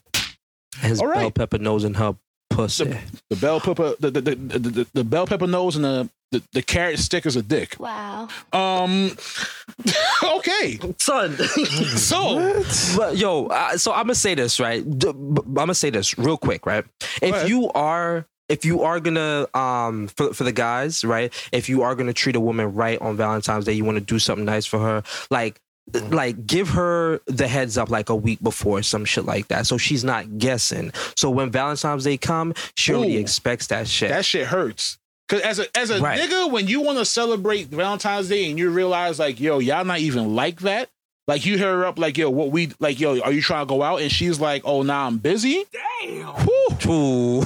His All right. bell pepper nose and her pussy. The bell pepper, the the, the, the, the, the bell pepper nose, and the, the the carrot stick is a dick. Wow. Um. okay. Son. So But yo, uh, so I'm gonna say this right. I'm gonna say this real quick, right? If you are, if you are gonna, um, for for the guys, right? If you are gonna treat a woman right on Valentine's Day, you want to do something nice for her, like. Like give her the heads up like a week before some shit like that, so she's not guessing. So when Valentine's Day come, she already expects that shit. that shit hurts. Cause as a as a Right. nigga, when you want to celebrate Valentine's Day and you realize like, yo, y'all not even like that. Like you hear her up like, yo, what we like, yo, are you trying to go out? And she's like, oh, nah, I'm busy. Damn. Ooh.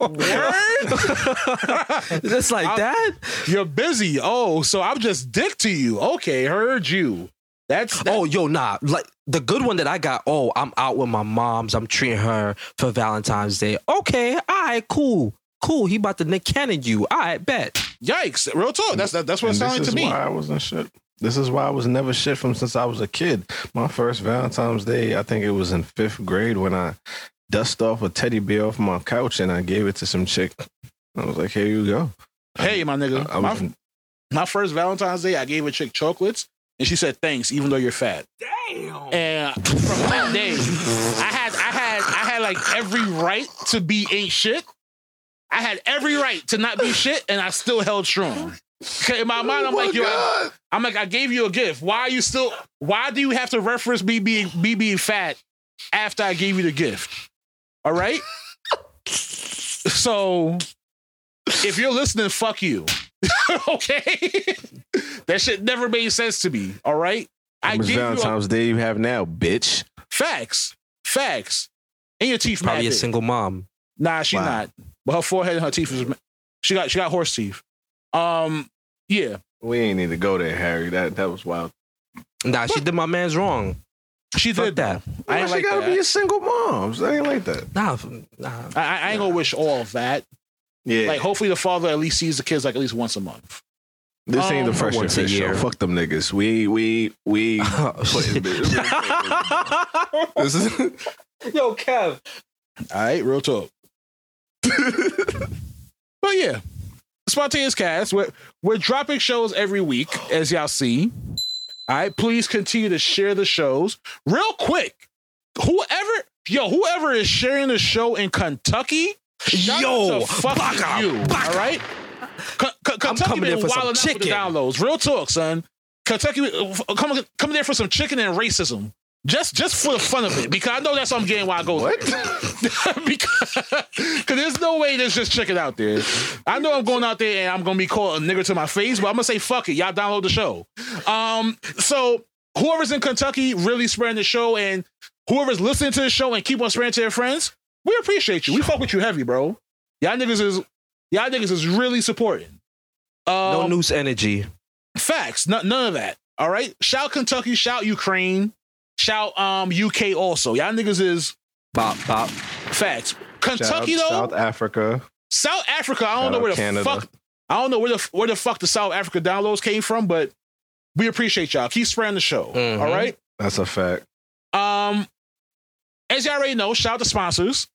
Word? Just like I- that. You're busy. Oh, so I'm just dick to you. Okay, heard you. That's, that's Oh, yo, nah. Like the good one that I got. Oh, I'm out with my moms. I'm treating her for Valentine's Day. Okay, all right, cool, cool. He about to Nick Cannon you. All right, bet. yikes. Real talk. That's that's what it sounded to me. why I wasn't shit. This is why I was never shit from since I was a kid. My first Valentine's Day, I think it was in fifth grade when I dust off a teddy bear off my couch and I gave it to some chick. I was like, here you go. Hey, my nigga. I, I was, my, my first Valentine's Day, I gave a chick chocolates, and she said thanks, even though you're fat. Damn. And from that day, I had I had I had like every right to be ain't shit. I had every right to not be shit, and I still held strong. 'Cause In my mind, I'm Oh like, my yo, God. I'm like, I gave you a gift. Why are you still? Why do you have to reference me being me being fat after I gave you the gift? All right. so, if you're listening, fuck you. okay. that shit never made sense to me. All right. I much gave you a, Valentine's Day you have now, bitch? facts, facts, and your teeth Probably mad a single mom. Nah, she's Wow. not. But her forehead and her teeth is. She got she got horse teeth. Um. Yeah. We ain't need to go there, Harry. That that was wild. Nah, she did my man's wrong. She Fuck did that. that. I ain't Why like she gotta that. be a single mom. I ain't like that. Nah, nah. I, I I ain't gonna wish all of that. Yeah. Like, hopefully, the father at least sees the kids like at least once a month. this ain't um, the fresh and once a show. year. Fuck them niggas. We we we putting this this is Yo, Kev. All right, real talk. but yeah, spontaneous cast. We're we're dropping shows every week, as y'all see. All right, please continue to share the shows real quick. Whoever, yo, whoever is sharing the show in Kentucky, Yo, fuck baka, you. baka. All right, Kentucky coming been in for some wilding out with the chicken. downloads. Real talk, son. Kentucky, come come there for some chicken and racism. Just just for the fun of it, because I know that's what I'm getting while I go. what? because cause there's no way there's just chicken out there. I know I'm going out there and I'm gonna be called a nigger to my face, but I'm gonna say fuck it. Y'all download the show. Um, so whoever's in Kentucky really spreading the show and whoever's listening to the show and keep on spreading to their friends, we appreciate you. We fuck with you heavy, bro. Y'all niggas is y'all niggas is really supporting. Um, No noose energy. Facts. None, none of that. All right. Shout Kentucky. Shout Ukraine. Shout um UK also. Y'all niggas is Bop, bop. facts. Kentucky Shout- though. South Africa. South Africa, I don't Shout know where the Canada. fuck I don't know where the where the fuck the South Africa downloads came from, but we appreciate y'all. Keep spreading the show. Mhm. all right. That's a fact. Um, as y'all already know, shout out to sponsors.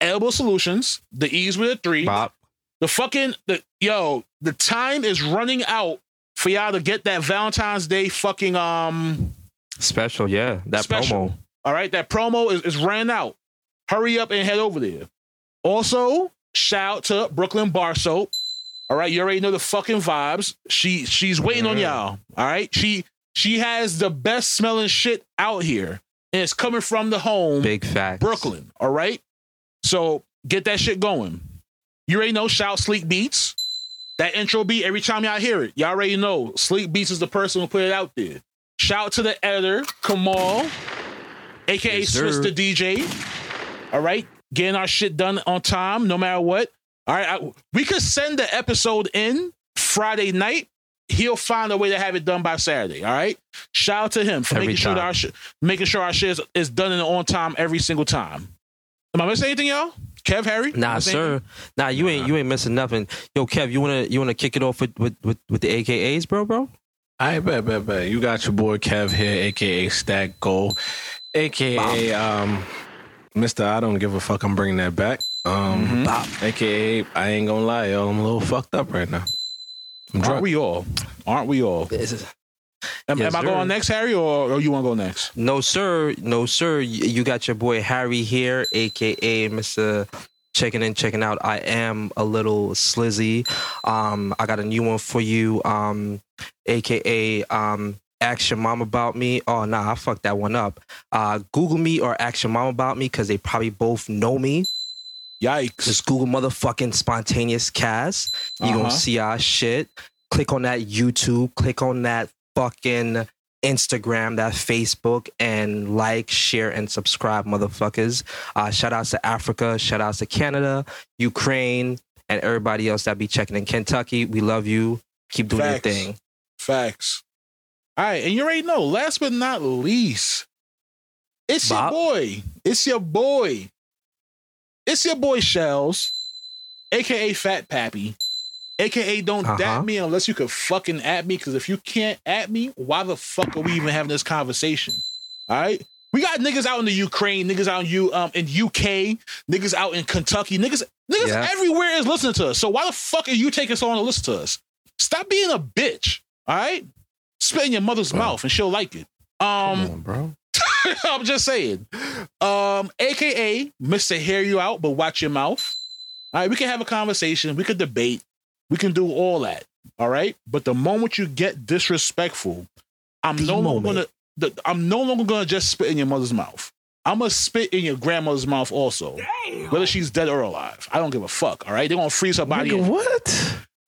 Elbow Solutions, the E's with a three. Bop. The fucking the yo, the time is running out for y'all to get that Valentine's Day fucking um Special, yeah. That special. promo. All right, that promo is, is ran out. Hurry up and head over there. Also, shout to Brooklyn Bar Soap. All right, you already know the fucking vibes. She she's waiting on Mhm. y'all. All right, she she has the best smelling shit out here, and it's coming from the home Big facts. Brooklyn. All right, so get that shit going. You already know. Shout Sleek Beats. That intro beat every time y'all hear it, y'all already know. Sleek Beats is the person who put it out there. Shout out to the editor Kamal, aka Yes, Swiss the DJ. All right, getting our shit done on time, no matter what. All right, I, we could send the episode in Friday night. He'll find a way to have it done by Saturday. All right. Shout out to him for Every making sure that our shit, making sure our shit is, is done in on time every single time. Am I missing anything, y'all? Kev, Harry? Nah, sir. Nah, you ain't you ain't missing nothing. Yo, Kev, you wanna you wanna kick it off with with with, with the AKAs, bro, bro? I bet, bet, bet. You got your boy Kev here, aka Stack Gold, aka um, Mister. I don't give a fuck. I'm bringing that back. Um, Mhm. Aka I ain't gonna lie, yo. I'm a little fucked up right now. I'm Aren't we all? Aren't we all? Am, Yes, am I sir. going next, Harry, or, or you want to go next? No, sir. No, sir. Y- You got your boy Harry here, aka Mr. Checking in, checking out. I am a little slizzy. Um, I got a new one for you. Um, aka um, ask your mom about me. Oh nah, I fucked that one up. Uh, Google me or ask your mom about me because they probably both know me. Yikes. Just Google motherfucking spontaneous cast. You Uh-huh. gonna see our shit. Click on that YouTube. Click on that fucking Instagram, that Facebook, and like, share, and subscribe, motherfuckers. Uh, shout outs to Africa. Shout outs to Canada, Ukraine, and everybody else that be checking in Kentucky. We love you. Keep doing Facts. your thing. Facts. All right, and you already know. Last but not least, it's Bob? your boy. It's your boy. It's your boy Shellz, aka Fat Pappy, aka Don't Uh-huh. me unless you could fucking at me. Because if you can't at me, why the fuck are we even having this conversation? All right. We got niggas out in the Ukraine, niggas out in U um in UK, niggas out in Kentucky, niggas niggas Yeah. everywhere is listening to us. So why the fuck are you taking so long to listen to us? Stop being a bitch. All right, spit in your mother's Bro. mouth and she'll like it. Um, Come on, bro. I'm just saying. Um, AKA Mr. Hear You Out, but watch your mouth. All right, we can have a conversation, we could debate, we can do all that. All right. But the moment you get disrespectful, I'm The no longer gonna the, I'm no longer gonna just spit in your mother's mouth. I'm gonna spit in your grandmother's mouth also. Whether she's dead or alive. I don't give a fuck. All right. They're gonna freeze her body. Nigga,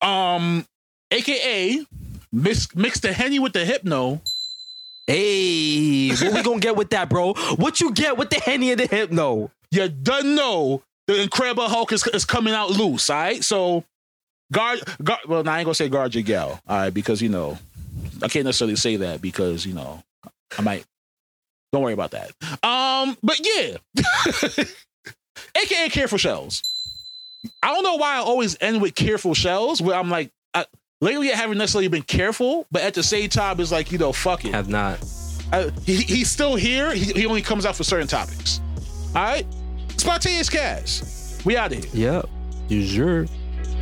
what? Um, AKA mix mix the henny with the hypno. Hey, what we gonna get with that, bro? What you get with the henny and the hypno? you done know the Incredible Hulk is, is coming out loose, all right? So guard, guard well, now I ain't gonna say guard your gal, all right, because you know, I can't necessarily say that because, you know, I might don't worry about that. Um, but yeah. AKA careful Shellz. I don't know why I always end with careful Shellz where I'm like I, lately I haven't necessarily been careful, but at the same time it's like, you know, fuck it. Have not. Uh, he, he's still here. He, he only comes out for certain topics. All right? Spontaneous cast. We out of here. Yep. You sure?